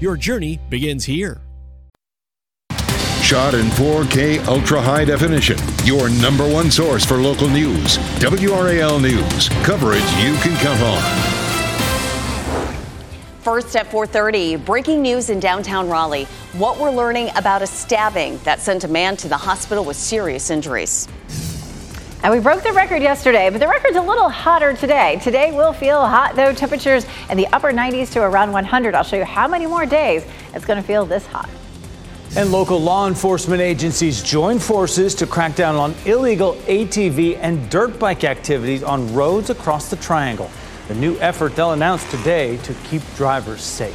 Your journey begins here. Shot in 4K ultra high definition. Your number one source for local news. WRAL News. Coverage you can count on. First at 4:30, breaking news in downtown Raleigh. What we're learning about a stabbing that sent a man to the hospital with serious injuries. And we broke the record yesterday, but the record's a little hotter today. Today will feel hot though, temperatures in the upper 90s to around 100. I'll show you how many more days it's going to feel this hot. And local law enforcement agencies join forces to crack down on illegal ATV and dirt bike activities on roads across the triangle. The new effort they'll announce today to keep drivers safe.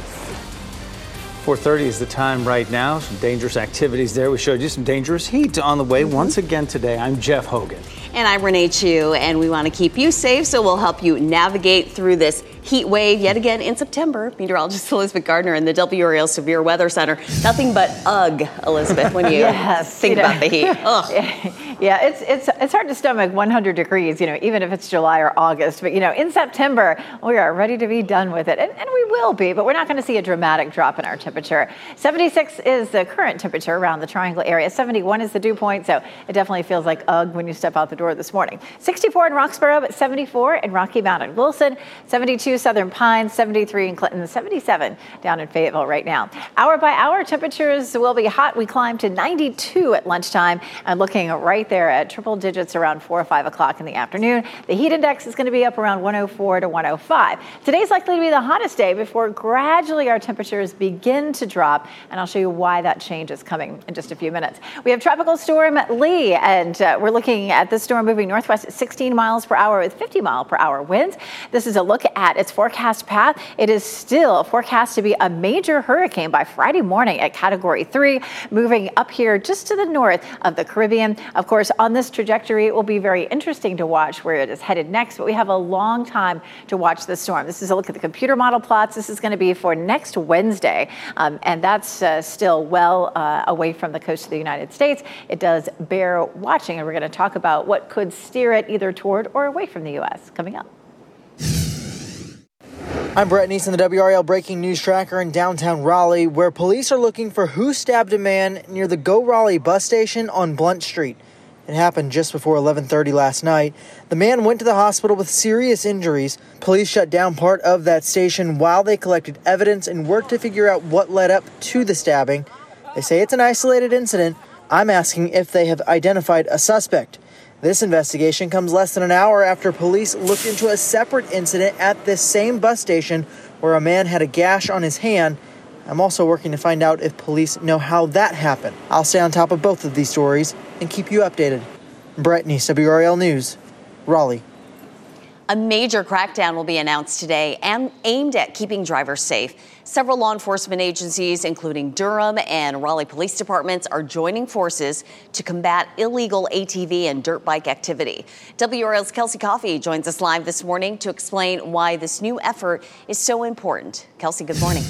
4:30 is the time right now. Some dangerous activities there. We showed you some dangerous heat on the way mm-hmm. once again today. I'm Jeff Hogan. And I'm Renee Chou, and we want to keep you safe, so we'll help you navigate through this heat wave yet again in September. Meteorologist Elizabeth Gardner in the WRAL Severe Weather Center. Nothing but ugh, Elizabeth, when you yes, think you know, about the heat. Ugh. Yeah, it's it's it's hard to stomach 100 degrees, you know, even if it's July or August. But you know, in September, we are ready to be done with it, and, and we will be. But we're not going to see a dramatic drop in our temperature. 76 is the current temperature around the Triangle area. 71 is the dew point, so it definitely feels like ugh when you step out the door this morning. 64 in Roxboro, but 74 in Rocky Mountain. Wilson, 72 Southern Pines, 73 in Clinton, 77 down in Fayetteville right now. Hour by hour, temperatures will be hot. We climb to 92 at lunchtime and looking right there at triple digits around 4 or 5 o'clock in the afternoon. The heat index is going to be up around 104 to 105. Today's likely to be the hottest day before gradually our temperatures begin to drop, and I'll show you why that change is coming in just a few minutes. We have Tropical Storm Lee, and uh, we're looking at this storm moving northwest at 16 miles per hour with 50 mile per hour winds. This is a look at its forecast path. It is still forecast to be a major hurricane by Friday morning at Category 3, moving up here just to the north of the Caribbean. Of course, on this trajectory, it will be very interesting to watch where it is headed next, but we have a long time to watch the storm. This is a look at the computer model plots. This is going to be for next Wednesday, um, and that's uh, still well uh, away from the coast of the United States. It does bear watching, and we're going to talk about what could steer it either toward or away from the U.S. coming up. I'm Brett Knese in the WRAL Breaking News Tracker in downtown Raleigh, where police are looking for who stabbed a man near the Go Raleigh bus station on Blunt Street. It happened just before 11:30 last night. The man went to the hospital with serious injuries. Police shut down part of that station while they collected evidence and worked to figure out what led up to the stabbing. They say it's an isolated incident. I'm asking if they have identified a suspect. This investigation comes less than an hour after police looked into a separate incident at this same bus station where a man had a gash on his hand. I'm also working to find out if police know how that happened. I'll stay on top of both of these stories and keep you updated. Brett Knese, WRAL News, Raleigh. A major crackdown will be announced today and aimed at keeping drivers safe. Several law enforcement agencies, including Durham and Raleigh Police Departments, are joining forces to combat illegal ATV and dirt bike activity. WRAL's Kelsey Coffey joins us live this morning to explain why this new effort is so important. Kelsey, good morning.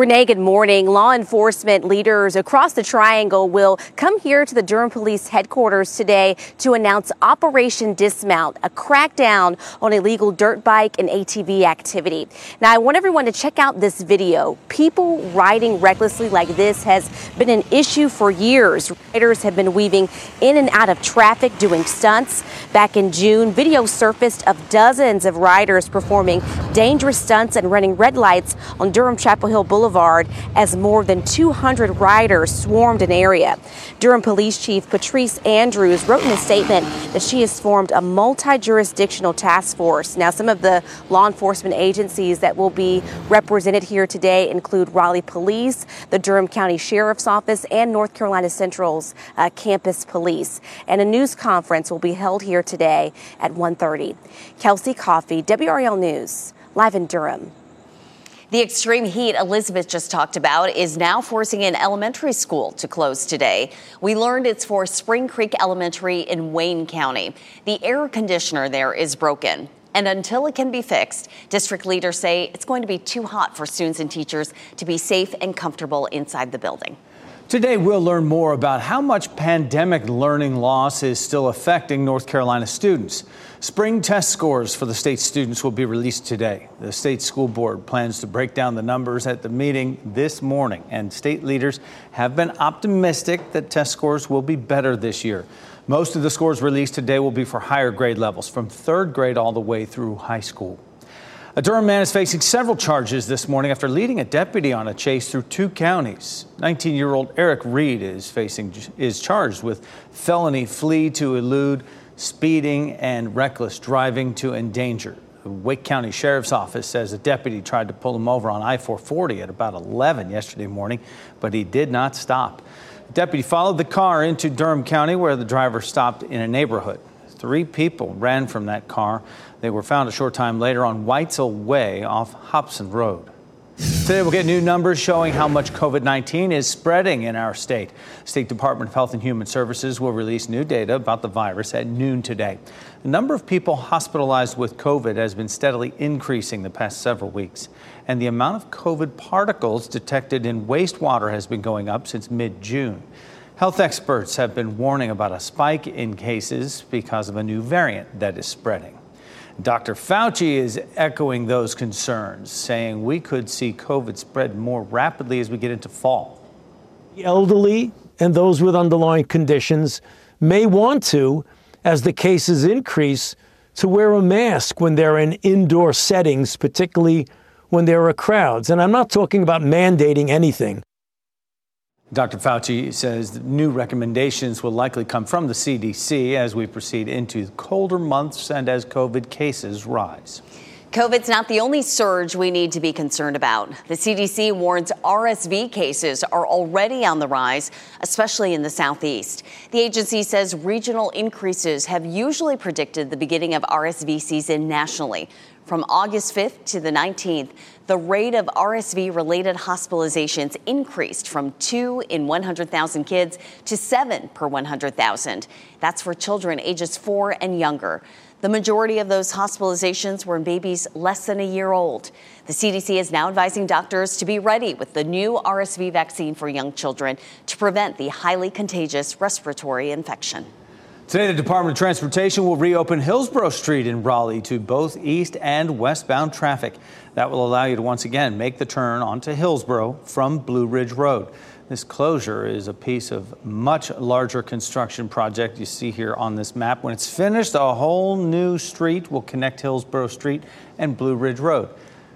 Renee, good morning. Law enforcement leaders across the triangle will come here to the Durham Police headquarters today to announce Operation Dismount, a crackdown on illegal dirt bike and ATV activity. Now, I want everyone to check out this video. People riding recklessly like this has been an issue for years. Riders have been weaving in and out of traffic doing stunts. Back in June, video surfaced of dozens of riders performing dangerous stunts and running red lights on Durham Chapel Hill Boulevard as more than 200 riders swarmed an area. Durham Police Chief Patrice Andrews wrote in a statement that she has formed a multi jurisdictional task force. Now, some of the law enforcement agencies that will be represented here today include Raleigh Police, the Durham County Sheriff's Office, and North Carolina Central's uh, Campus Police. And a news conference will be held here today at 1.30. Kelsey Coffey, WRAL News, live in Durham. The extreme heat Elizabeth just talked about is now forcing an elementary school to close today. We learned it's for Spring Creek Elementary in Wayne County. The air conditioner there is broken. And until it can be fixed, district leaders say it's going to be too hot for students and teachers to be safe and comfortable inside the building. Today, we'll learn more about how much pandemic learning loss is still affecting North Carolina students. Spring test scores for the state students will be released today. The state school board plans to break down the numbers at the meeting this morning, and state leaders have been optimistic that test scores will be better this year. Most of the scores released today will be for higher grade levels, from third grade all the way through high school. A Durham man is facing several charges this morning after leading a deputy on a chase through two counties. 19-year-old Eric Reed is facing is charged with felony flee to elude, speeding, and reckless driving to endanger. The Wake County Sheriff's Office says a deputy tried to pull him over on I-440 at about 11 yesterday morning, but he did not stop. The deputy followed the car into Durham County where the driver stopped in a neighborhood. Three people ran from that car. They were found a short time later on Weitzel Way off Hobson Road. Today we'll get new numbers showing how much COVID 19 is spreading in our state. State Department of Health and Human Services will release new data about the virus at noon today. The number of people hospitalized with COVID has been steadily increasing the past several weeks, and the amount of COVID particles detected in wastewater has been going up since mid June. Health experts have been warning about a spike in cases because of a new variant that is spreading. Dr. Fauci is echoing those concerns, saying we could see COVID spread more rapidly as we get into fall. The elderly and those with underlying conditions may want to, as the cases increase, to wear a mask when they're in indoor settings, particularly when there are crowds. And I'm not talking about mandating anything. Dr. Fauci says new recommendations will likely come from the CDC as we proceed into colder months and as COVID cases rise. COVID's not the only surge we need to be concerned about. The CDC warns RSV cases are already on the rise, especially in the southeast. The agency says regional increases have usually predicted the beginning of RSV season nationally. From August 5th to the 19th, the rate of RSV related hospitalizations increased from 2 in 100,000 kids to 7 per 100,000. That's for children ages 4 and younger. The majority of those hospitalizations were in babies less than a year old. The CDC is now advising doctors to be ready with the new RSV vaccine for young children to prevent the highly contagious respiratory infection. Today, the Department of Transportation will reopen Hillsborough Street in Raleigh to both east and westbound traffic. That will allow you to once again make the turn onto Hillsborough from Blue Ridge Road. This closure is a piece of much larger construction project you see here on this map. When it's finished, a whole new street will connect Hillsborough Street and Blue Ridge Road.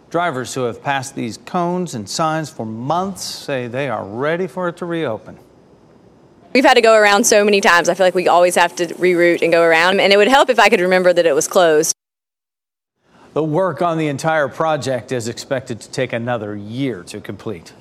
Drivers who have passed these cones and signs for months say they are ready for it to reopen. We've had to go around so many times. I feel like we always have to reroute and go around. And it would help if I could remember that it was closed. The work on the entire project is expected to take another year to complete.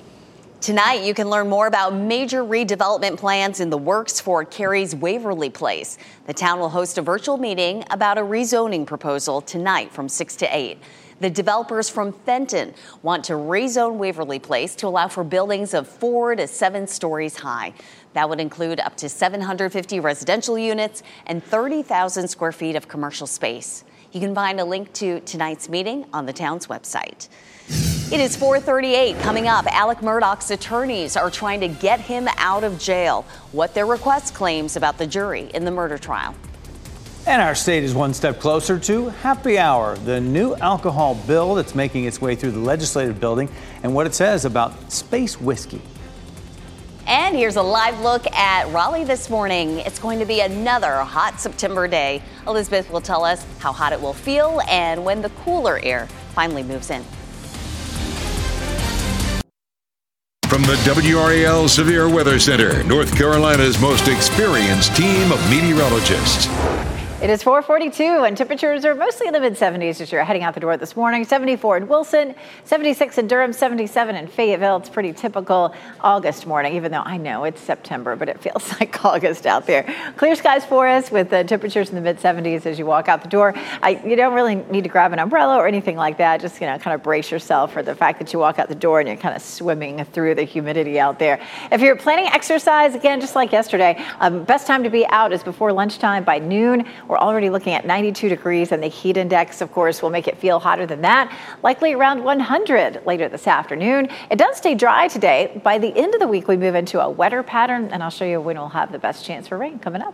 Tonight, you can learn more about major redevelopment plans in the works for Cary's Waverly Place. The town will host a virtual meeting about a rezoning proposal tonight from 6 to 8. The developers from Fenton want to rezone Waverly Place to allow for buildings of four to seven stories high. That would include up to 750 residential units and 30,000 square feet of commercial space. You can find a link to tonight's meeting on the town's website. It is 438 coming up. Alec Murdaugh's attorneys are trying to get him out of jail. What their request claims about the jury in the murder trial. And our state is one step closer to Happy Hour, the new alcohol bill that's making its way through the legislative building, and what it says about space whiskey. And here's a live look at Raleigh this morning. It's going to be another hot September day. Elizabeth will tell us how hot it will feel and when the cooler air finally moves in. From the WRAL Severe Weather Center, North Carolina's most experienced team of meteorologists. It is 442 and temperatures are mostly in the mid 70s as you're heading out the door this morning. 74 in Wilson, 76 in Durham, 77 in Fayetteville. It's pretty typical August morning, even though I know it's September, but it feels like August out there. Clear skies for us with the temperatures in the mid 70s as you walk out the door. I, you don't really need to grab an umbrella or anything like that. Just, you know, kind of brace yourself for the fact that you walk out the door and you're kind of swimming through the humidity out there. If you're planning exercise, again, just like yesterday, um, best time to be out is before lunchtime by noon. We're already looking at 92 degrees, and the heat index, of course, will make it feel hotter than that, likely around 100 later this afternoon. It does stay dry today. By the end of the week, we move into a wetter pattern, and I'll show you when we'll have the best chance for rain coming up.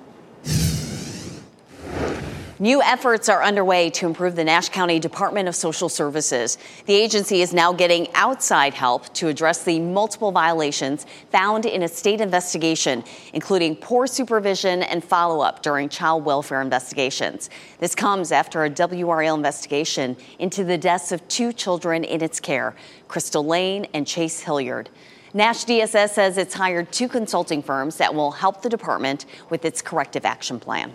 New efforts are underway to improve the Nash County Department of Social Services. The agency is now getting outside help to address the multiple violations found in a state investigation, including poor supervision and follow up during child welfare investigations. This comes after a WRAL investigation into the deaths of two children in its care, Crystal Lane and Chase Hilliard. Nash DSS says it's hired two consulting firms that will help the department with its corrective action plan.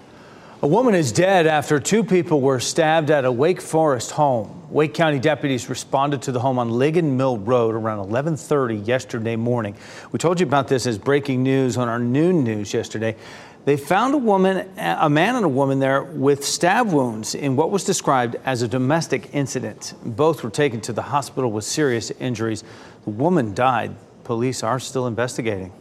A woman is dead after two people were stabbed at a Wake Forest home. Wake County deputies responded to the home on Ligon Mill Road around 11:30 yesterday morning. We told you about this as breaking news on our noon news yesterday. They found a woman, a man and a woman there with stab wounds in what was described as a domestic incident. Both were taken to the hospital with serious injuries. The woman died. Police are still investigating.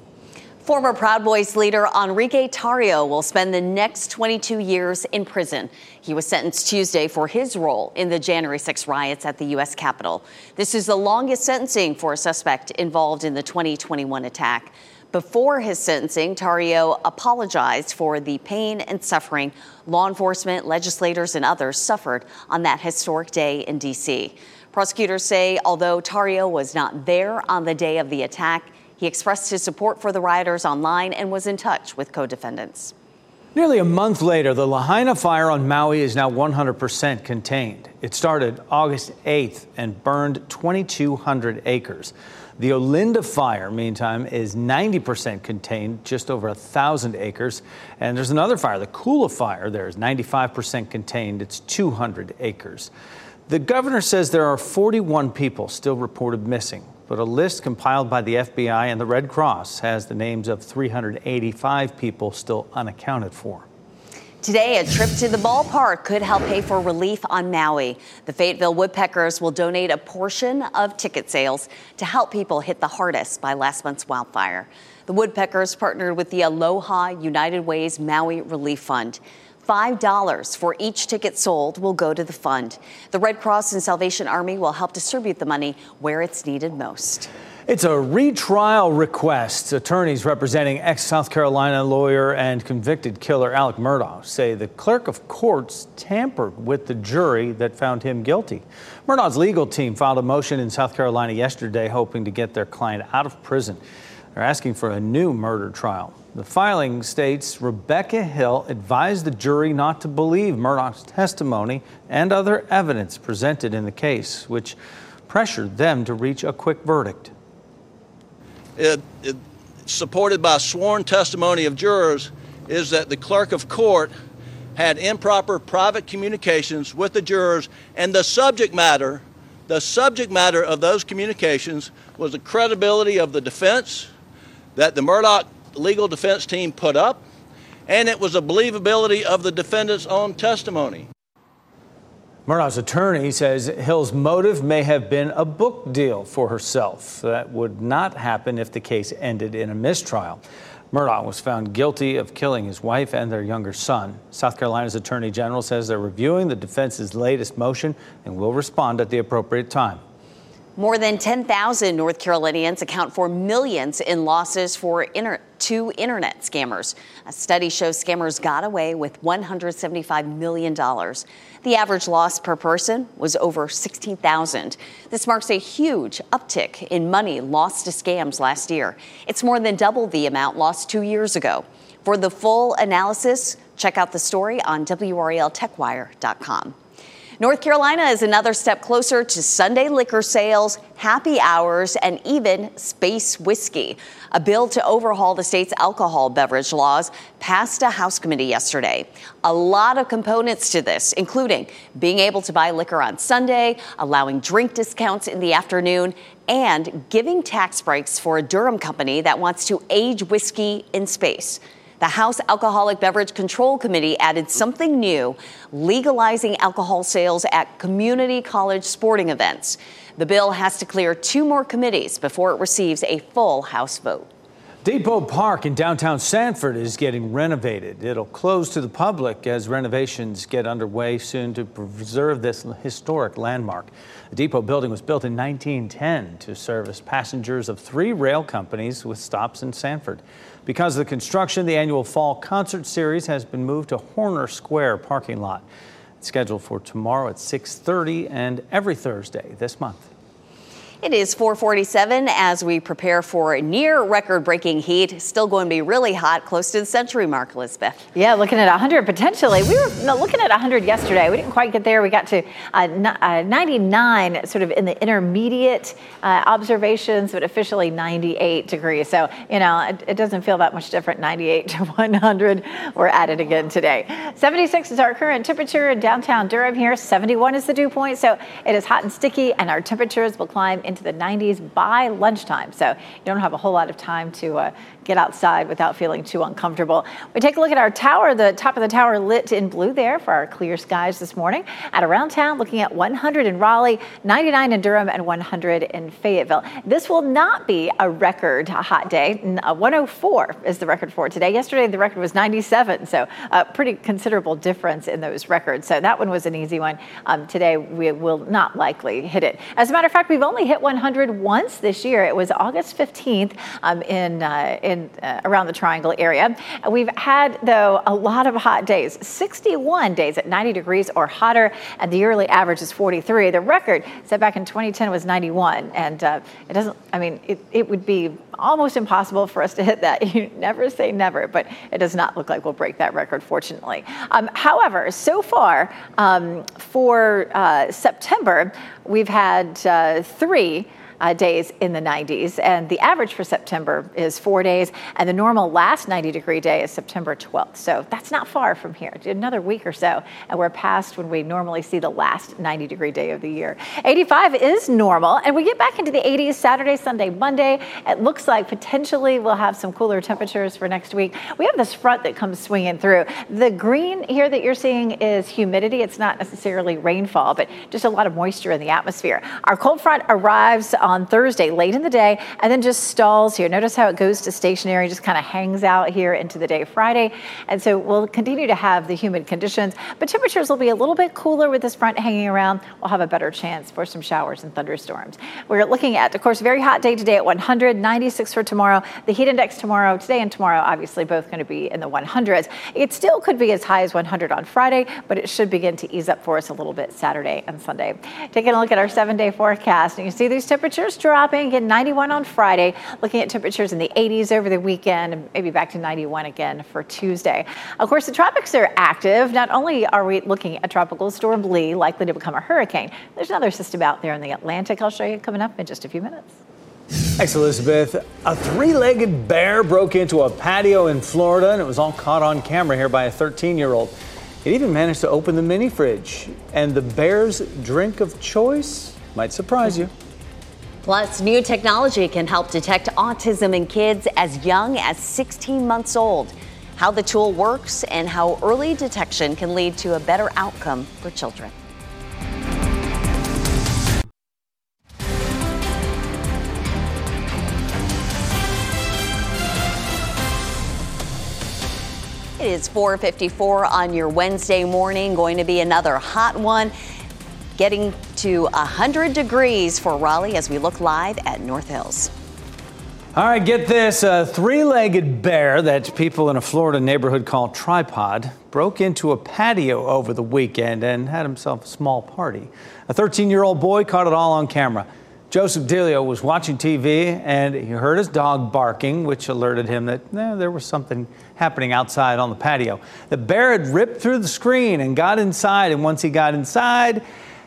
Former Proud Boys leader Enrique Tarrio will spend the next 22 years in prison. He was sentenced Tuesday for his role in the January 6 riots at the U.S. Capitol. This is the longest sentencing for a suspect involved in the 2021 attack. Before his sentencing, Tarrio apologized for the pain and suffering law enforcement, legislators, and others suffered on that historic day in D.C. Prosecutors say although Tarrio was not there on the day of the attack, he expressed his support for the rioters online and was in touch with co defendants. Nearly a month later, the Lahaina fire on Maui is now 100% contained. It started August 8th and burned 2,200 acres. The Olinda fire, meantime, is 90% contained, just over 1,000 acres. And there's another fire, the Kula fire, there is 95% contained, it's 200 acres. The governor says there are 41 people still reported missing but a list compiled by the FBI and the Red Cross has the names of 385 people still unaccounted for. Today, a trip to the ballpark could help pay for relief on Maui. The Fayetteville Woodpeckers will donate a portion of ticket sales to help people hit the hardest by last month's wildfire. The Woodpeckers partnered with the Aloha United Ways Maui Relief Fund. $5 for each ticket sold will go to the fund. The Red Cross and Salvation Army will help distribute the money where it's needed most. It's a retrial request. Attorneys representing ex South Carolina lawyer and convicted killer Alec Murdaugh say the clerk of courts tampered with the jury that found him guilty. Murdaugh's legal team filed a motion in South Carolina yesterday hoping to get their client out of prison. They're asking for a new murder trial. The filing states Rebecca Hill advised the jury not to believe Murdaugh's testimony and other evidence presented in the case, which pressured them to reach a quick verdict. It, it, supported by sworn testimony of jurors, is that the clerk of court had improper private communications with the jurors, and the subject matter, the subject matter of those communications was the credibility of the defense, that the Murdaugh legal defense team put up, and it was the believability of the defendant's own testimony. Murdaugh's attorney says Hill's motive may have been a book deal for herself. That would not happen if the case ended in a mistrial. Murdaugh was found guilty of killing his wife and their younger son. South Carolina's attorney general says they're reviewing the defense's latest motion and will respond at the appropriate time. More than 10,000 North Carolinians account for millions in losses for inter- to internet scammers. A study shows scammers got away with $175 million. The average loss per person was over 16,000. This marks a huge uptick in money lost to scams last year. It's more than double the amount lost two years ago. For the full analysis, check out the story on WRALTechWire.com. North Carolina is another step closer to Sunday liquor sales, happy hours, and even space whiskey. A bill to overhaul the state's alcohol beverage laws passed a House committee yesterday. A lot of components to this, including being able to buy liquor on Sunday, allowing drink discounts in the afternoon, and giving tax breaks for a Durham company that wants to age whiskey in space. The House Alcoholic Beverage Control Committee added something new legalizing alcohol sales at community college sporting events. The bill has to clear two more committees before it receives a full House vote. Depot Park in downtown Sanford is getting renovated. It'll close to the public as renovations get underway soon to preserve this historic landmark. The depot building was built in 1910 to service passengers of three rail companies with stops in Sanford. Because of the construction, the annual fall concert series has been moved to Horner Square parking lot. It's scheduled for tomorrow at 6:30 and every Thursday this month. It is 447 as we prepare for near record breaking heat. Still going to be really hot, close to the century mark, Elizabeth. Yeah, looking at 100 potentially. We were looking at 100 yesterday. We didn't quite get there. We got to uh, uh, 99, sort of in the intermediate uh, observations, but officially 98 degrees. So, you know, it, it, doesn't feel that much different 98 to 100. We're at it again today. 76 is our current temperature in downtown Durham here. 71 is the dew point. So it is hot and sticky, and our temperatures will climb into the 90s by lunchtime. So you don't have a whole lot of time to uh, get outside without feeling too uncomfortable. We take a look at our tower, the top of the tower lit in blue there for our clear skies this morning. At around town, looking at 100 in Raleigh, 99 in Durham, and 100 in Fayetteville. This will not be a record hot day. 104 is the record for today. Yesterday, the record was 97, so a pretty considerable difference in those records. So that one was an easy one. Um, today, we will not likely hit it. As a matter of fact, we've only hit 100 once this year. It was August 15th um, in, uh, in uh, around the Triangle area. We've had, though, a lot of hot days 61 days at 90 degrees or hotter, and the yearly average is 43. The record set back in 2010 was 91. And uh, it doesn't, I mean, it, it would be almost impossible for us to hit that. You never say never, but it does not look like we'll break that record, fortunately. Um, however, so far um, for uh, September, we've had uh, three uh, days in the 90s. And the average for September is four days, and the normal last 90 degree day is September 12th. So that's not far from here, another week or so, and we're past when we normally see the last 90 degree day of the year. 85 is normal, and we get back into the 80s Saturday, Sunday, Monday. It looks like potentially we'll have some cooler temperatures for next week. We have this front that comes swinging through. The green here that you're seeing is humidity. It's not necessarily rainfall, but just a lot of moisture in the atmosphere. Our cold front arrives on Thursday late in the day and then just stalls here. Notice how it goes to stationary, just kind of hangs out here into the day Friday. And so we'll continue to have the humid conditions, but temperatures will be a little bit cooler with this front hanging around. We'll have a better chance for some showers and thunderstorms. We're looking at, of course, very hot day today at 100, 96 for tomorrow. The heat index tomorrow, today and tomorrow, obviously both going to be in the 100s. It still could be as high as 100 on Friday, but it should begin to ease up for us a little bit Saturday and Sunday. Taking a look at our seven day forecast, and you see these temperatures temperatures dropping, again 91 on Friday, looking at temperatures in the 80s over the weekend, and maybe back to 91 again for Tuesday. Of course, the tropics are active. Not only are we looking at Tropical Storm Lee, likely to become a hurricane, there's another system out there in the Atlantic I'll show you coming up in just a few minutes. Thanks, Elizabeth. A three legged bear broke into a patio in Florida, and it was all caught on camera here by a 13 year old. It even managed to open the mini fridge. And the bear's drink of choice might surprise you. Plus, new technology can help detect autism in kids as young as 16 months old. How the tool works and how early detection can lead to a better outcome for children. It is 4:54 on your Wednesday morning, going to be another hot one getting to 100 degrees for Raleigh as we look live at North Hills. All right, get this. A three legged bear that people in a Florida neighborhood call tripod broke into a patio over the weekend and had himself a small party. A 13 year old boy caught it all on camera. Joseph Delio was watching TV and he heard his dog barking, which alerted him that eh, there was something happening outside on the patio. The bear had ripped through the screen and got inside, and once he got inside,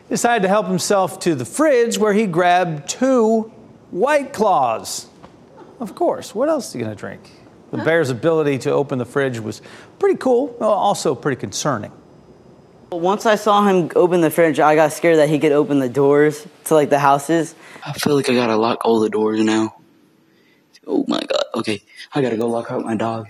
decided to help himself to the fridge where he grabbed two White Claws. Of course, what else is he going to drink? The bear's ability to open the fridge was pretty cool, also pretty concerning. Once I saw him open the fridge, I got scared that he could open the doors to like the houses. I feel like I gotta lock all the doors now. Oh my god. Okay, I gotta go lock out my dog.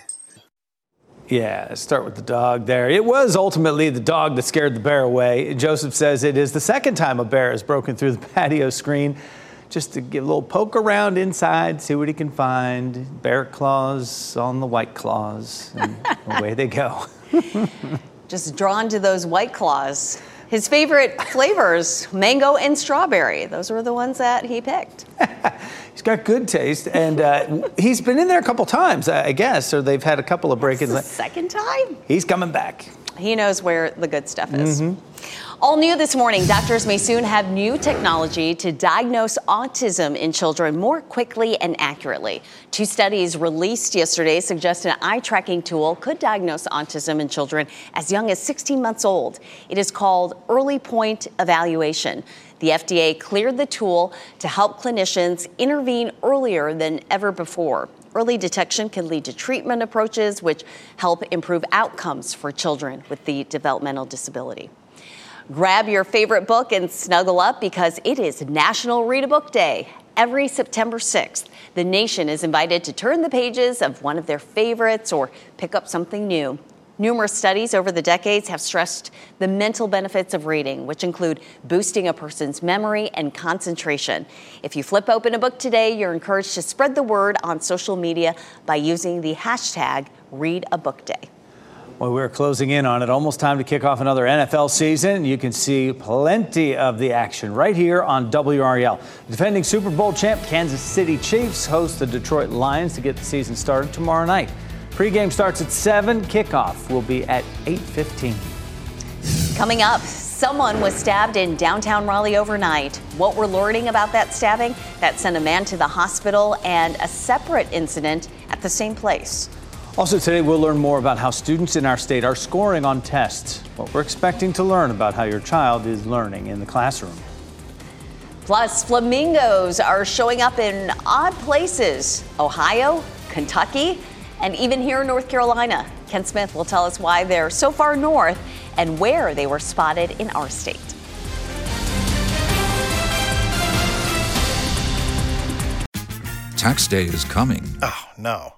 Yeah, start with the dog there. It was ultimately the dog that scared the bear away. Joseph says it is the second time a bear has broken through the patio screen just to give a little poke around inside, see what he can find. Bear claws on the white claws, and away they go. just drawn to those white claws. His favorite flavors, mango and strawberry. Those were the ones that he picked. he's got good taste, and uh, he's been in there a couple times, I guess, or they've had a couple of break-ins. second time? He's coming back. He knows where the good stuff is. Mm-hmm. All new this morning, doctors may soon have new technology to diagnose autism in children more quickly and accurately. Two studies released yesterday suggest an eye tracking tool could diagnose autism in children as young as 16 months old. It is called EarliPoint Evaluation. The FDA cleared the tool to help clinicians intervene earlier than ever before. Early detection can lead to treatment approaches which help improve outcomes for children with the developmental disability. Grab your favorite book and snuggle up because it is National Read a Book Day. Every September 6th, the nation is invited to turn the pages of one of their favorites or pick up something new. Numerous studies over the decades have stressed the mental benefits of reading, which include boosting a person's memory and concentration. If you flip open a book today, you're encouraged to spread the word on social media by using the hashtag ReadABookDay. Well, we're closing in on it. Almost time to kick off another NFL season. You can see plenty of the action right here on WRAL. Defending Super Bowl champ Kansas City Chiefs host the Detroit Lions to get the season started tomorrow night. Pregame starts at 7. Kickoff will be at 8:15. Coming up, someone was stabbed in downtown Raleigh overnight. What we're learning about that stabbing that sent a man to the hospital and a separate incident at the same place. Also, today we'll learn more about how students in our state are scoring on tests, what we're expecting to learn about how your child is learning in the classroom. Plus, flamingos are showing up in odd places Ohio, Kentucky, and even here in North Carolina. Ken Smith will tell us why they're so far north and where they were spotted in our state. Tax day is coming. Oh, no